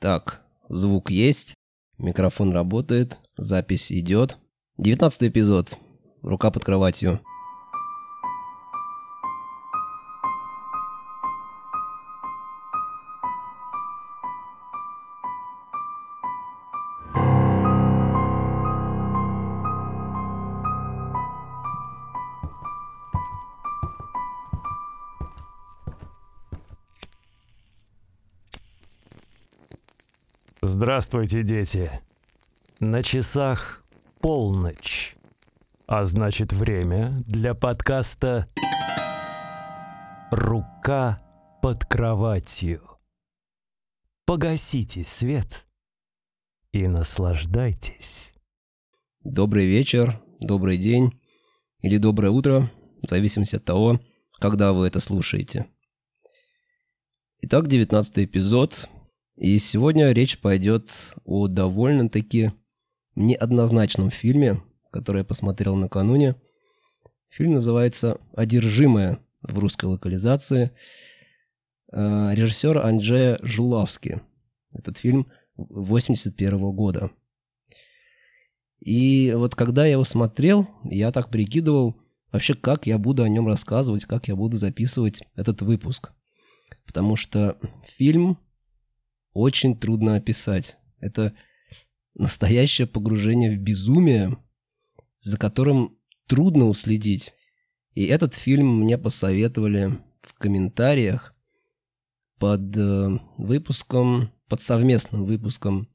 Так, звук есть, микрофон работает, запись идет. Девятнадцатый эпизод. Рука под кроватью. Здравствуйте, дети. На часах полночь. А значит, время для подкаста «Рука под кроватью». Погасите свет и наслаждайтесь. Добрый вечер, добрый день или доброе утро, в зависимости от того, когда вы это слушаете. Итак, девятнадцатый эпизод, и сегодня речь пойдет о довольно-таки неоднозначном фильме, который я посмотрел накануне. Фильм называется «Одержимая» в русской локализации. Э, режиссер Анджея Жулавский. Этот фильм 81 года. И вот когда я его смотрел, я так прикидывал, вообще как я буду о нем рассказывать, как я буду записывать этот выпуск. Потому что фильм очень трудно описать. Это настоящее погружение в безумие, за которым трудно уследить. И этот фильм мне посоветовали в комментариях под э, выпуском, под совместным выпуском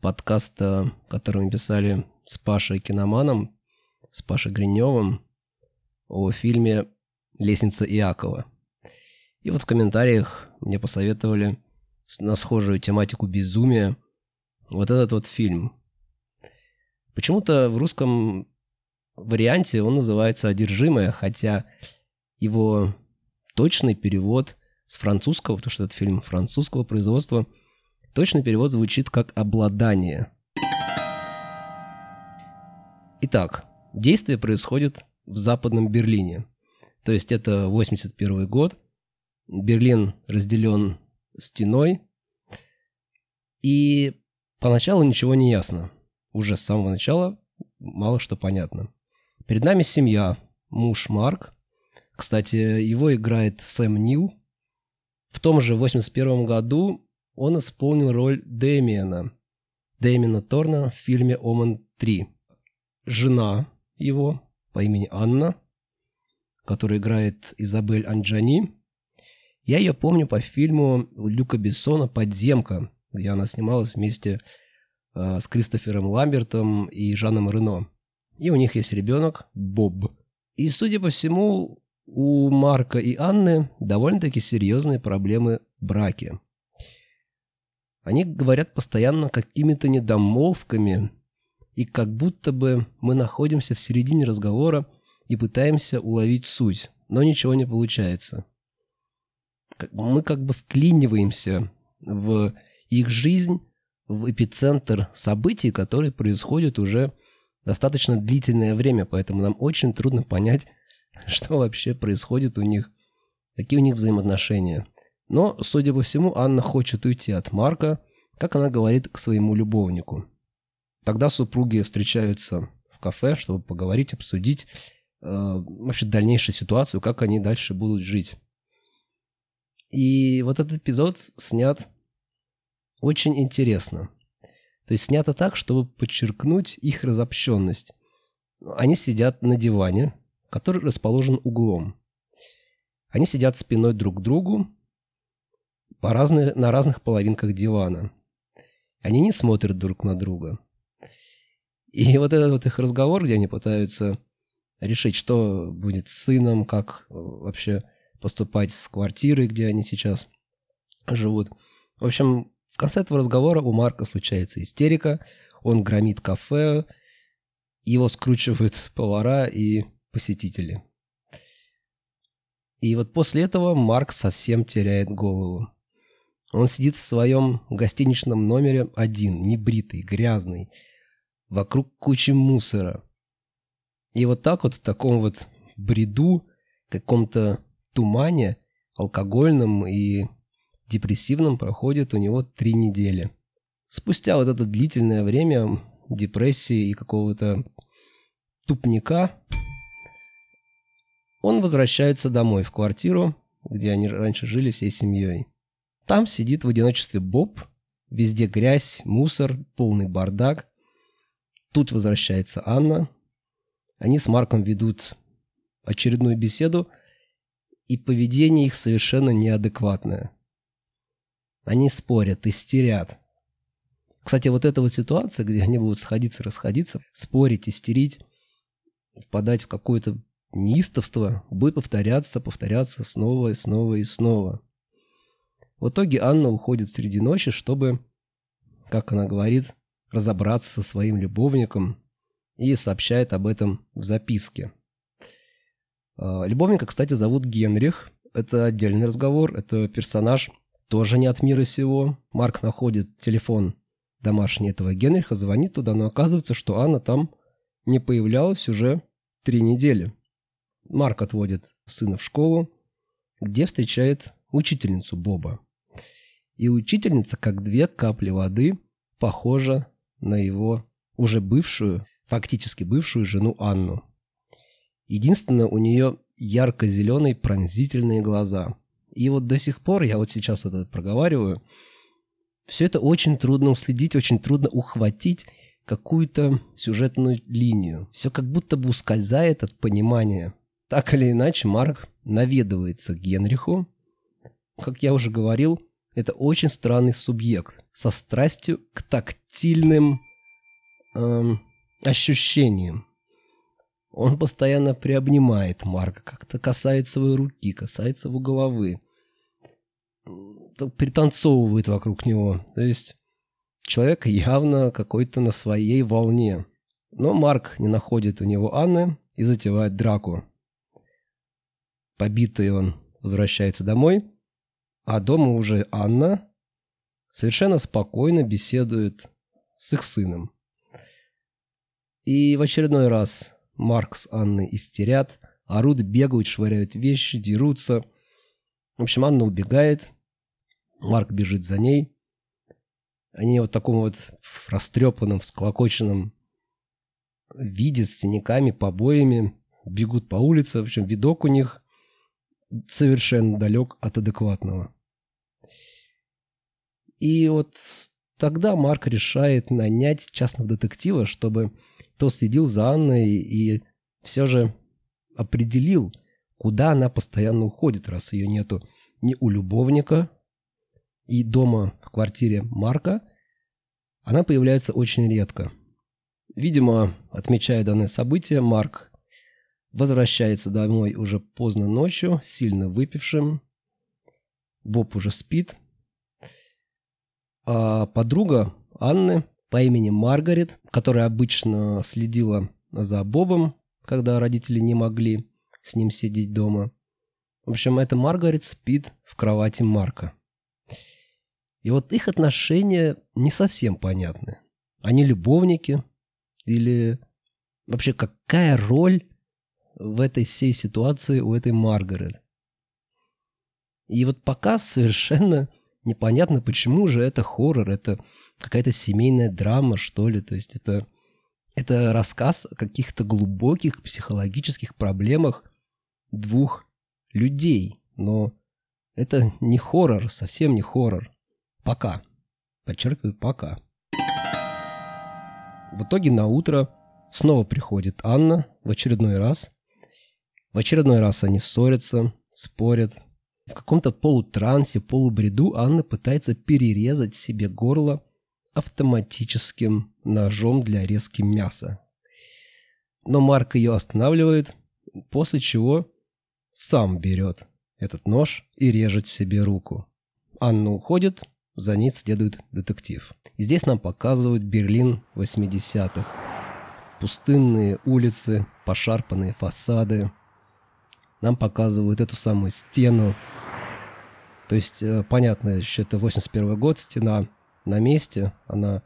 подкаста, который мы писали с Пашей Киноманом, с Пашей Гриневым о фильме «Лестница Иакова». И вот в комментариях мне посоветовали на схожую тематику безумия – вот этот вот фильм. Почему-то в русском варианте он называется «Одержимая», хотя его точный перевод с французского, потому что этот фильм французского производства, точный перевод звучит как «обладание». Итак, действие происходит в Западном Берлине. То есть это 81 год. Берлин разделен стеной. И Поначалу ничего не ясно. Уже с самого начала мало что понятно. Перед нами семья, муж Марк. Кстати, его играет Сэм Нил. В том же 81 году он исполнил роль Дэмиена, Дэмиена Торна в фильме «Оман 3». Жена его по имени Анна, которая играет Изабель Анджани. Я ее помню по фильму Люка Бессона «Подземка», где она снималась вместе э, с Кристофером Ламбертом и Жаном Рено. И у них есть ребенок Боб. И, судя по всему, у Марка и Анны довольно-таки серьезные проблемы в браке. Они говорят постоянно какими-то недомолвками, и как будто бы мы находимся в середине разговора и пытаемся уловить суть, но ничего не получается. Мы как бы вклиниваемся в их жизнь в эпицентр событий, которые происходят уже достаточно длительное время, поэтому нам очень трудно понять, что вообще происходит у них, какие у них взаимоотношения. Но, судя по всему, Анна хочет уйти от Марка, как она говорит к своему любовнику. Тогда супруги встречаются в кафе, чтобы поговорить, обсудить э, вообще дальнейшую ситуацию, как они дальше будут жить. И вот этот эпизод снят очень интересно. То есть снято так, чтобы подчеркнуть их разобщенность. Они сидят на диване, который расположен углом. Они сидят спиной друг к другу по разные, на разных половинках дивана. Они не смотрят друг на друга. И вот этот вот их разговор, где они пытаются решить, что будет с сыном, как вообще поступать с квартирой, где они сейчас живут. В общем, в конце этого разговора у Марка случается истерика, он громит кафе, его скручивают повара и посетители. И вот после этого Марк совсем теряет голову. Он сидит в своем гостиничном номере один, небритый, грязный, вокруг кучи мусора. И вот так вот в таком вот бреду, каком-то тумане, алкогольном и депрессивным проходит у него три недели. Спустя вот это длительное время депрессии и какого-то тупника, он возвращается домой в квартиру, где они раньше жили всей семьей. Там сидит в одиночестве Боб, везде грязь, мусор, полный бардак. Тут возвращается Анна. Они с Марком ведут очередную беседу, и поведение их совершенно неадекватное. Они спорят, истерят. Кстати, вот эта вот ситуация, где они будут сходиться, расходиться, спорить, истерить, впадать в какое-то неистовство, будет повторяться, повторяться снова и снова и снова. В итоге Анна уходит среди ночи, чтобы, как она говорит, разобраться со своим любовником и сообщает об этом в записке. А, любовника, кстати, зовут Генрих. Это отдельный разговор. Это персонаж тоже не от мира сего. Марк находит телефон домашний этого Генриха, звонит туда, но оказывается, что Анна там не появлялась уже три недели. Марк отводит сына в школу, где встречает учительницу Боба. И учительница, как две капли воды, похожа на его уже бывшую, фактически бывшую жену Анну. Единственное, у нее ярко-зеленые пронзительные глаза. И вот до сих пор, я вот сейчас это проговариваю, все это очень трудно уследить, очень трудно ухватить какую-то сюжетную линию. Все как будто бы ускользает от понимания. Так или иначе, Марк наведывается к Генриху. Как я уже говорил, это очень странный субъект со страстью к тактильным эм, ощущениям. Он постоянно приобнимает Марка, как-то касается его руки, касается его головы. Пританцовывает вокруг него. То есть человек явно какой-то на своей волне. Но Марк не находит у него Анны и затевает драку. Побитый он возвращается домой, а дома уже Анна совершенно спокойно беседует с их сыном. И в очередной раз Марк с Анной истерят, орут, бегают, швыряют вещи, дерутся. В общем, Анна убегает, Марк бежит за ней. Они вот в таком вот растрепанном, всклокоченном виде с синяками, побоями бегут по улице. В общем, видок у них совершенно далек от адекватного. И вот тогда Марк решает нанять частного детектива, чтобы кто следил за Анной и все же определил, куда она постоянно уходит, раз ее нету ни у любовника, и дома в квартире Марка она появляется очень редко. Видимо, отмечая данное событие, Марк возвращается домой уже поздно ночью, сильно выпившим. Боб уже спит. А подруга Анны по имени Маргарет, которая обычно следила за Бобом, когда родители не могли с ним сидеть дома. В общем, эта Маргарет спит в кровати Марка. И вот их отношения не совсем понятны. Они любовники или вообще какая роль в этой всей ситуации у этой Маргарет? И вот пока совершенно непонятно, почему же это хоррор, это какая-то семейная драма, что ли. То есть это, это рассказ о каких-то глубоких психологических проблемах двух людей. Но это не хоррор, совсем не хоррор. Пока. Подчеркиваю, пока. В итоге на утро снова приходит Анна в очередной раз. В очередной раз они ссорятся, спорят, в каком-то полутрансе, полубреду Анна пытается перерезать себе горло автоматическим ножом для резки мяса. Но Марк ее останавливает, после чего сам берет этот нож и режет себе руку. Анна уходит, за ней следует детектив. И здесь нам показывают Берлин 80-х. Пустынные улицы, пошарпанные фасады. Нам показывают эту самую стену, то есть, э, понятно, еще это 81 год, стена на месте, она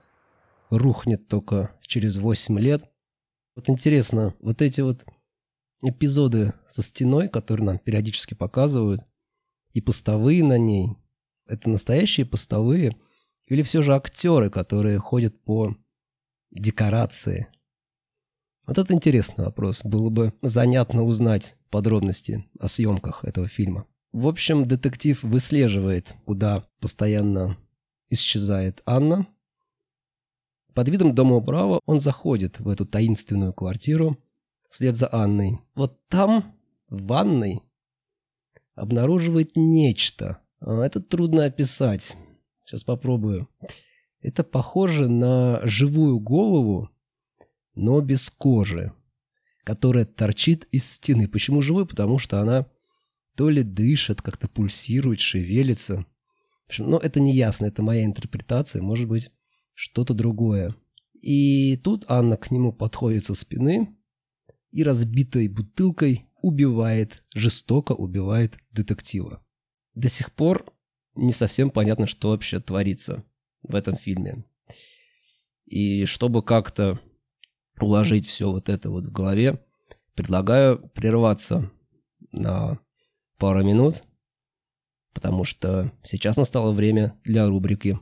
рухнет только через 8 лет. Вот интересно, вот эти вот эпизоды со стеной, которые нам периодически показывают, и постовые на ней, Это настоящие постовые или все же актеры, которые ходят по декорации? Вот это интересный вопрос. Было бы занятно узнать подробности о съемках этого фильма. В общем, детектив выслеживает, куда постоянно исчезает Анна. Под видом дома управа он заходит в эту таинственную квартиру вслед за Анной. Вот там, в ванной, обнаруживает нечто. А, это трудно описать. Сейчас попробую. Это похоже на живую голову, но без кожи, которая торчит из стены. Почему живой? Потому что она то ли дышит, как-то пульсирует, шевелится. В общем, но это не ясно, это моя интерпретация, может быть, что-то другое. И тут Анна к нему подходит со спины и разбитой бутылкой убивает, жестоко убивает детектива. До сих пор не совсем понятно, что вообще творится в этом фильме. И чтобы как-то уложить все вот это вот в голове, предлагаю прерваться на пару минут, потому что сейчас настало время для рубрики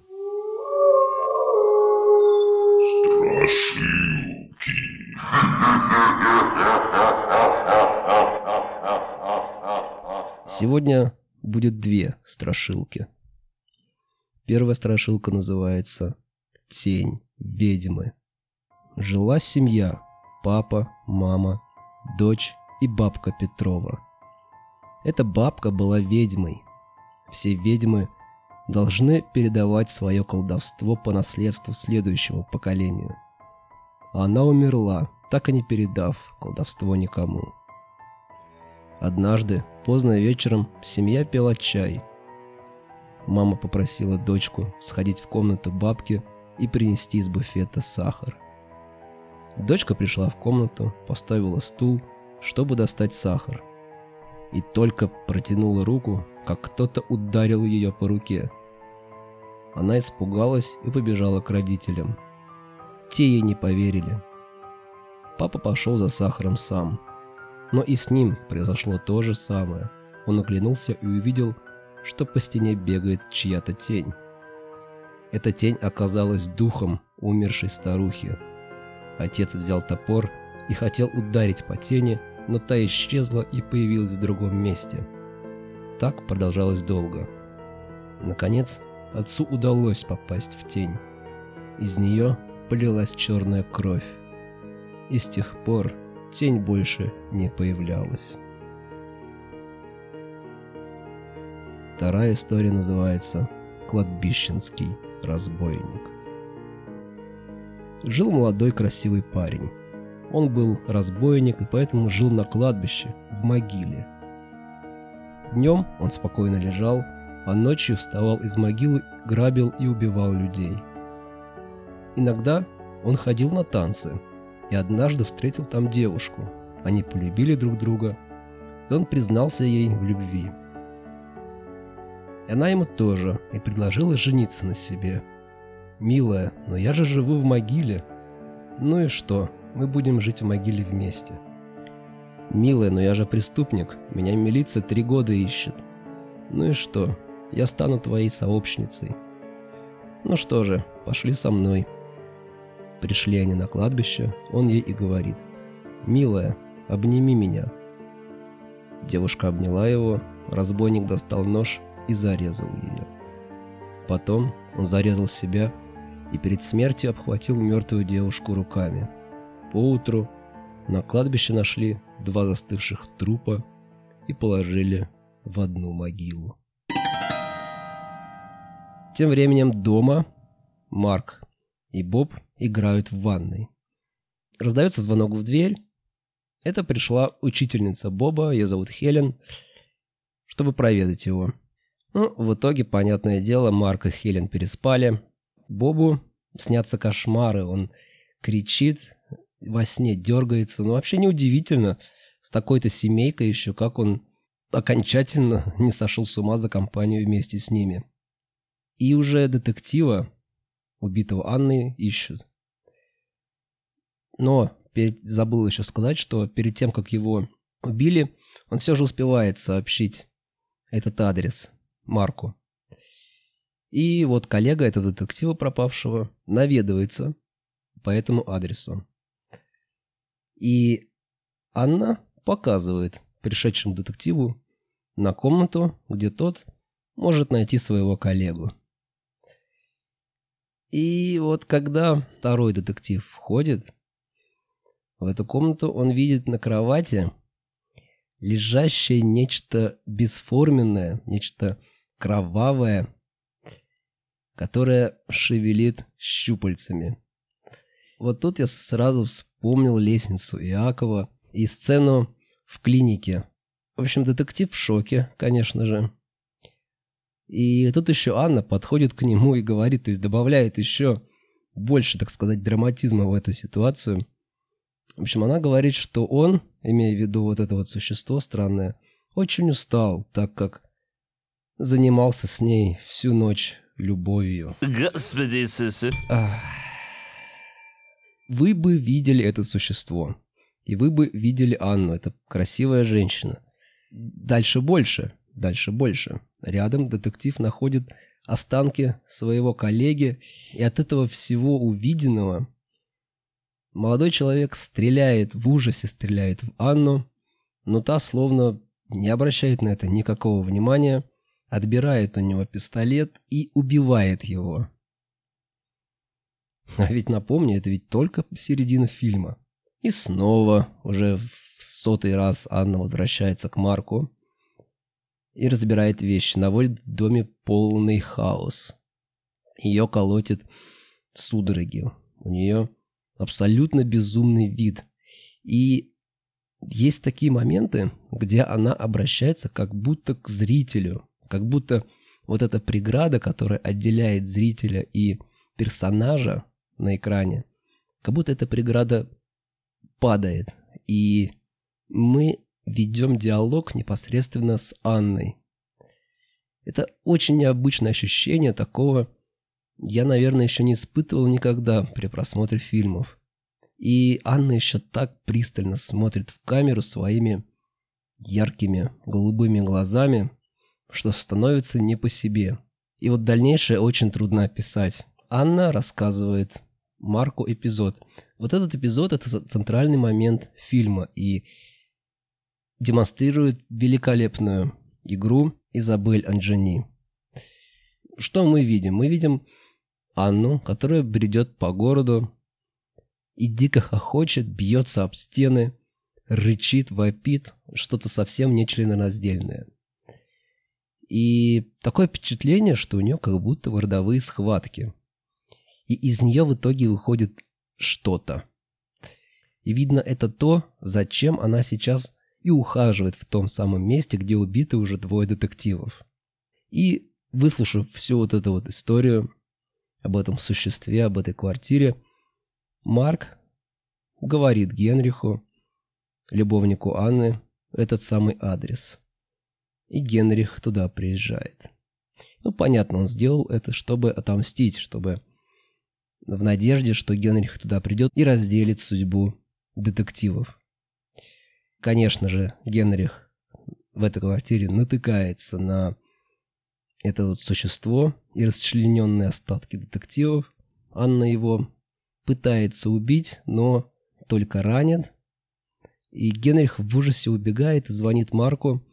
Сегодня будет две страшилки. Первая страшилка называется «Тень ведьмы». Жила семья – папа, мама, дочь и бабка Петрова. Эта бабка была ведьмой. Все ведьмы должны передавать свое колдовство по наследству следующему поколению. Она умерла, так и не передав колдовство никому. Однажды, поздно вечером, семья пила чай. Мама попросила дочку сходить в комнату бабки и принести из буфета сахар. Дочка пришла в комнату, поставила стул, чтобы достать сахар. И только протянула руку, как кто-то ударил ее по руке. Она испугалась и побежала к родителям. Те ей не поверили. Папа пошел за сахаром сам – но и с ним произошло то же самое. Он оглянулся и увидел, что по стене бегает чья-то тень. Эта тень оказалась духом умершей старухи. Отец взял топор и хотел ударить по тени, но та исчезла и появилась в другом месте. Так продолжалось долго. Наконец, отцу удалось попасть в тень. Из нее полилась черная кровь. И с тех пор тень больше не появлялась. Вторая история называется «Кладбищенский разбойник». Жил молодой красивый парень. Он был разбойник и поэтому жил на кладбище, в могиле. Днем он спокойно лежал, а ночью вставал из могилы, грабил и убивал людей. Иногда он ходил на танцы – и однажды встретил там девушку. Они полюбили друг друга, и он признался ей в любви. И она ему тоже, и предложила жениться на себе. «Милая, но я же живу в могиле». «Ну и что, мы будем жить в могиле вместе». «Милая, но я же преступник, меня милиция три года ищет». «Ну и что, я стану твоей сообщницей». «Ну что же, пошли со мной». Пришли они на кладбище, он ей и говорит. «Милая, обними меня». Девушка обняла его, разбойник достал нож и зарезал ее. Потом он зарезал себя и перед смертью обхватил мертвую девушку руками. Поутру на кладбище нашли два застывших трупа и положили в одну могилу. Тем временем дома Марк и Боб играют в ванной. Раздается звонок в дверь. Это пришла учительница Боба, ее зовут Хелен, чтобы проведать его. Ну, в итоге, понятное дело, Марк и Хелен переспали. Бобу снятся кошмары, он кричит, во сне дергается. Ну, вообще неудивительно, с такой-то семейкой еще, как он окончательно не сошел с ума за компанию вместе с ними. И уже детектива, убитого Анны, ищут. Но перед, забыл еще сказать, что перед тем, как его убили, он все же успевает сообщить этот адрес Марку. И вот коллега этого детектива пропавшего наведывается по этому адресу. И Анна показывает пришедшему детективу на комнату, где тот может найти своего коллегу. И вот когда второй детектив входит в эту комнату, он видит на кровати лежащее нечто бесформенное, нечто кровавое, которое шевелит щупальцами. Вот тут я сразу вспомнил лестницу Иакова и сцену в клинике. В общем, детектив в шоке, конечно же. И тут еще Анна подходит к нему и говорит, то есть добавляет еще больше, так сказать, драматизма в эту ситуацию. В общем, она говорит, что он, имея в виду вот это вот существо странное, очень устал, так как занимался с ней всю ночь любовью. Господи Иисусе. Вы бы видели это существо. И вы бы видели Анну. Это красивая женщина. Дальше больше. Дальше больше. Рядом детектив находит останки своего коллеги, и от этого всего увиденного молодой человек стреляет, в ужасе стреляет в Анну, но та словно не обращает на это никакого внимания, отбирает у него пистолет и убивает его. А ведь напомню, это ведь только середина фильма. И снова, уже в сотый раз Анна возвращается к Марку, и разбирает вещи, наводит в доме полный хаос. Ее колотит судороги. У нее абсолютно безумный вид. И есть такие моменты, где она обращается как будто к зрителю, как будто вот эта преграда, которая отделяет зрителя и персонажа на экране, как будто эта преграда падает. И мы ведем диалог непосредственно с Анной. Это очень необычное ощущение, такого я, наверное, еще не испытывал никогда при просмотре фильмов. И Анна еще так пристально смотрит в камеру своими яркими голубыми глазами, что становится не по себе. И вот дальнейшее очень трудно описать. Анна рассказывает Марку эпизод. Вот этот эпизод – это центральный момент фильма, и демонстрирует великолепную игру Изабель Анджани. Что мы видим? Мы видим Анну, которая бредет по городу и дико хохочет, бьется об стены, рычит, вопит, что-то совсем нечленораздельное. И такое впечатление, что у нее как будто родовые схватки. И из нее в итоге выходит что-то. И видно это то, зачем она сейчас и ухаживает в том самом месте, где убиты уже двое детективов. И, выслушав всю вот эту вот историю об этом существе, об этой квартире, Марк говорит Генриху, любовнику Анны, этот самый адрес. И Генрих туда приезжает. Ну, понятно, он сделал это, чтобы отомстить, чтобы в надежде, что Генрих туда придет и разделит судьбу детективов. Конечно же, Генрих в этой квартире натыкается на это вот существо и расчлененные остатки детективов. Анна его пытается убить, но только ранит. И Генрих в ужасе убегает и звонит Марку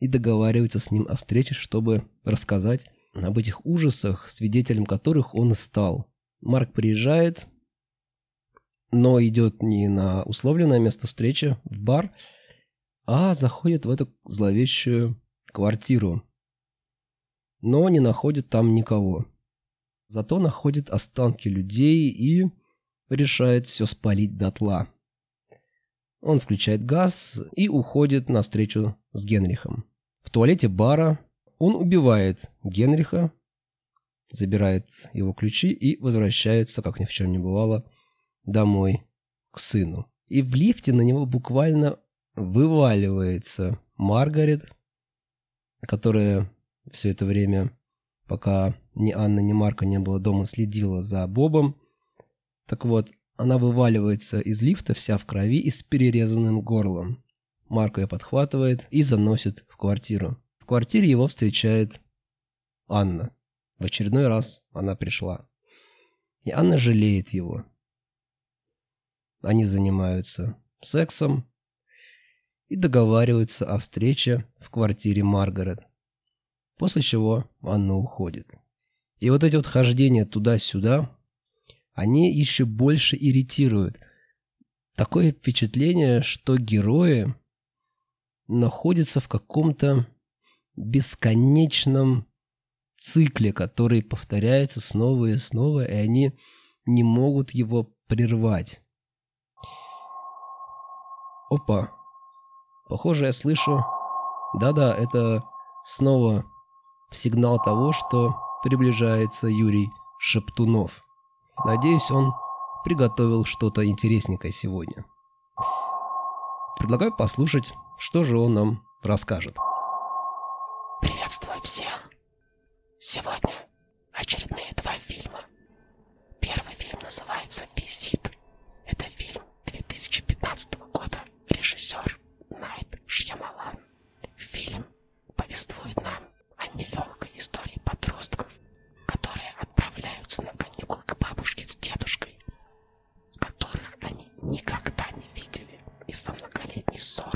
и договаривается с ним о встрече, чтобы рассказать об этих ужасах, свидетелем которых он и стал. Марк приезжает, но идет не на условленное место встречи в бар, а заходит в эту зловещую квартиру. Но не находит там никого. Зато находит останки людей и решает все спалить дотла. Он включает газ и уходит навстречу с Генрихом. В туалете бара он убивает Генриха, забирает его ключи и возвращается, как ни в чем не бывало, домой к сыну. И в лифте на него буквально вываливается Маргарет, которая все это время, пока ни Анна, ни Марка не было дома, следила за Бобом. Так вот, она вываливается из лифта вся в крови и с перерезанным горлом. Марк ее подхватывает и заносит в квартиру. В квартире его встречает Анна. В очередной раз она пришла. И Анна жалеет его. Они занимаются сексом и договариваются о встрече в квартире Маргарет. После чего Анна уходит. И вот эти вот хождения туда-сюда, они еще больше иритируют. Такое впечатление, что герои находятся в каком-то бесконечном цикле, который повторяется снова и снова, и они не могут его прервать. Опа. Похоже, я слышу... Да-да, это снова сигнал того, что приближается Юрий Шептунов. Надеюсь, он приготовил что-то интересненькое сегодня. Предлагаю послушать, что же он нам расскажет. Приветствую всех! Сегодня очередные два фильма. Первый фильм называется «Визит». Это фильм 2015 года. Режиссер Найт Шьямалан. Фильм повествует нам о нелегкой истории подростков, которые отправляются на каникулы к бабушке с дедушкой, которых они никогда не видели из-за многолетней ссоры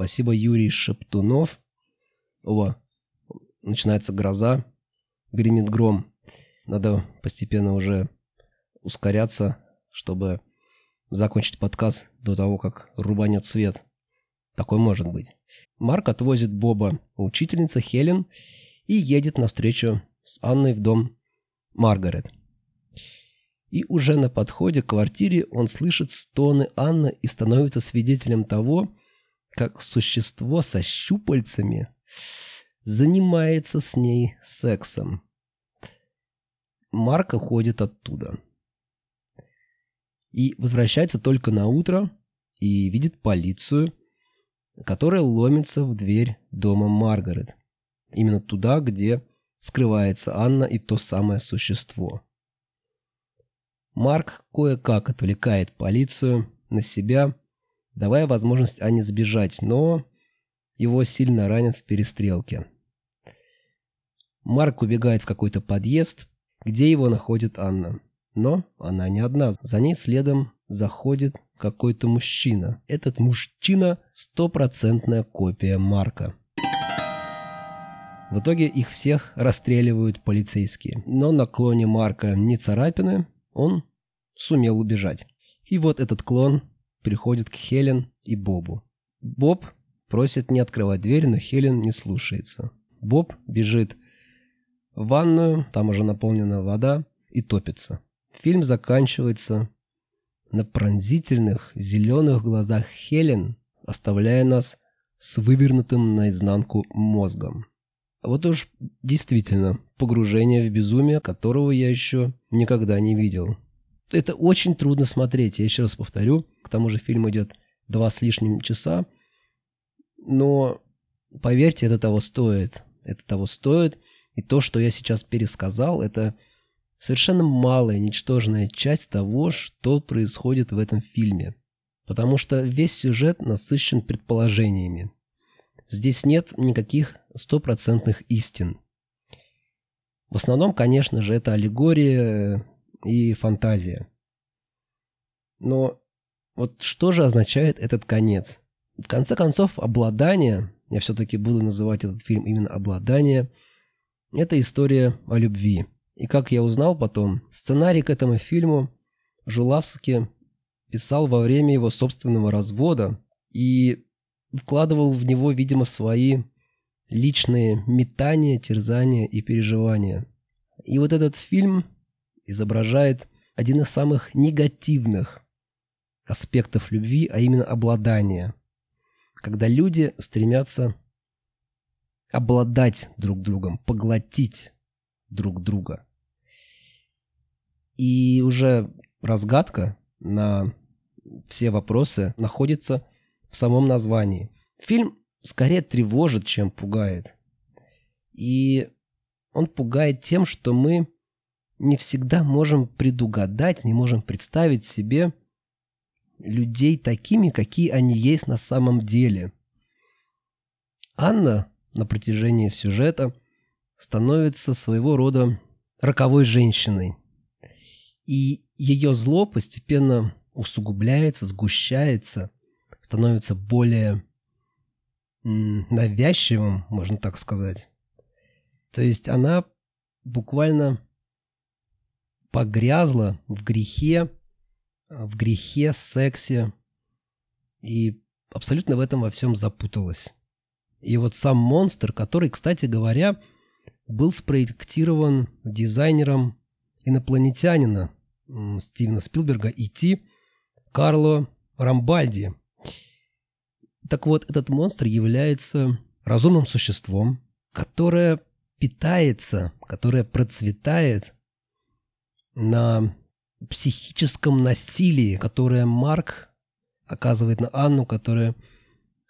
Спасибо, Юрий Шептунов. О, начинается гроза, гремит гром. Надо постепенно уже ускоряться, чтобы закончить подкаст до того, как рубанет свет. Такой может быть. Марк отвозит Боба у учительницы Хелен и едет навстречу с Анной в дом Маргарет. И уже на подходе к квартире он слышит стоны Анны и становится свидетелем того, как существо со щупальцами занимается с ней сексом. Марк уходит оттуда. И возвращается только на утро и видит полицию, которая ломится в дверь дома Маргарет. Именно туда, где скрывается Анна и то самое существо. Марк кое-как отвлекает полицию на себя, давая возможность Анне сбежать, но его сильно ранят в перестрелке. Марк убегает в какой-то подъезд, где его находит Анна. Но она не одна. За ней следом заходит какой-то мужчина. Этот мужчина – стопроцентная копия Марка. В итоге их всех расстреливают полицейские. Но на клоне Марка не царапины, он сумел убежать. И вот этот клон приходит к Хелен и Бобу. Боб просит не открывать дверь, но Хелен не слушается. Боб бежит в ванную, там уже наполнена вода, и топится. Фильм заканчивается на пронзительных зеленых глазах Хелен, оставляя нас с вывернутым наизнанку мозгом. Вот уж действительно погружение в безумие, которого я еще никогда не видел. Это очень трудно смотреть, я еще раз повторю. К тому же фильм идет два с лишним часа. Но поверьте, это того стоит. Это того стоит. И то, что я сейчас пересказал, это совершенно малая, ничтожная часть того, что происходит в этом фильме. Потому что весь сюжет насыщен предположениями. Здесь нет никаких стопроцентных истин. В основном, конечно же, это аллегория и фантазия. Но вот что же означает этот конец? В конце концов, обладание, я все-таки буду называть этот фильм именно обладание, это история о любви. И как я узнал потом, сценарий к этому фильму Жулавский писал во время его собственного развода и вкладывал в него, видимо, свои личные метания, терзания и переживания. И вот этот фильм изображает один из самых негативных аспектов любви, а именно обладание. Когда люди стремятся обладать друг другом, поглотить друг друга. И уже разгадка на все вопросы находится в самом названии. Фильм скорее тревожит, чем пугает. И он пугает тем, что мы не всегда можем предугадать, не можем представить себе людей такими, какие они есть на самом деле. Анна на протяжении сюжета становится своего рода роковой женщиной. И ее зло постепенно усугубляется, сгущается, становится более навязчивым, можно так сказать. То есть она буквально погрязла в грехе, в грехе, сексе и абсолютно в этом во всем запуталась. И вот сам монстр, который, кстати говоря, был спроектирован дизайнером инопланетянина Стивена Спилберга идти Карло Рамбальди. Так вот, этот монстр является разумным существом, которое питается, которое процветает на психическом насилии, которое Марк оказывает на Анну, которое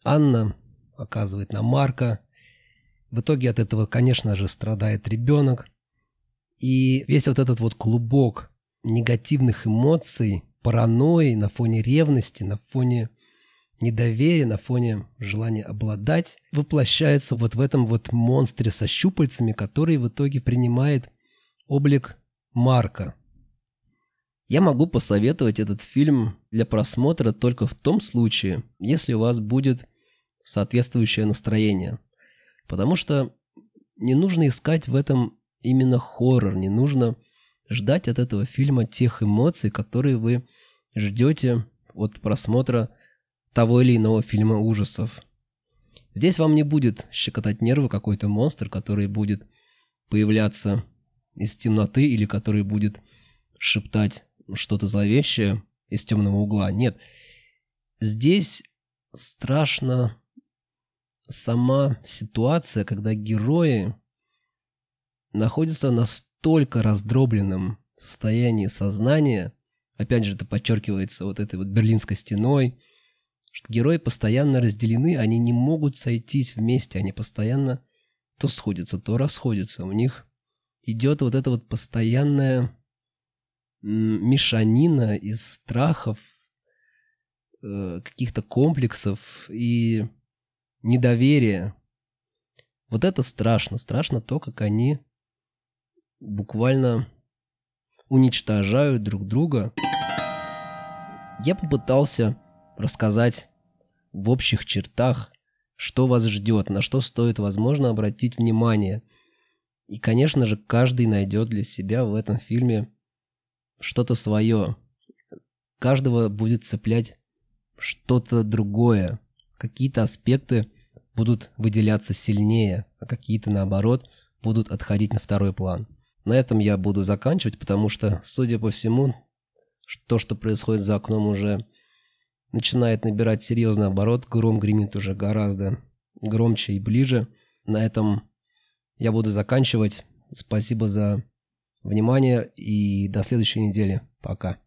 Анна оказывает на Марка. В итоге от этого, конечно же, страдает ребенок. И весь вот этот вот клубок негативных эмоций, паранойи на фоне ревности, на фоне недоверия, на фоне желания обладать, воплощается вот в этом вот монстре со щупальцами, который в итоге принимает облик Марка. Я могу посоветовать этот фильм для просмотра только в том случае, если у вас будет соответствующее настроение. Потому что не нужно искать в этом именно хоррор, не нужно ждать от этого фильма тех эмоций, которые вы ждете от просмотра того или иного фильма ужасов. Здесь вам не будет щекотать нервы какой-то монстр, который будет появляться из темноты или который будет шептать что-то зловещее из темного угла. Нет. Здесь страшно сама ситуация, когда герои находятся настолько раздробленном состоянии сознания, опять же это подчеркивается вот этой вот берлинской стеной, что герои постоянно разделены, они не могут сойтись вместе, они постоянно то сходятся, то расходятся. У них идет вот эта вот постоянная мешанина из страхов, э, каких-то комплексов и недоверия. Вот это страшно. Страшно то, как они буквально уничтожают друг друга. Я попытался рассказать в общих чертах, что вас ждет, на что стоит, возможно, обратить внимание. И, конечно же, каждый найдет для себя в этом фильме что-то свое. Каждого будет цеплять что-то другое. Какие-то аспекты будут выделяться сильнее, а какие-то, наоборот, будут отходить на второй план. На этом я буду заканчивать, потому что, судя по всему, то, что происходит за окном, уже начинает набирать серьезный оборот. Гром гремит уже гораздо громче и ближе. На этом я буду заканчивать. Спасибо за внимание и до следующей недели. Пока.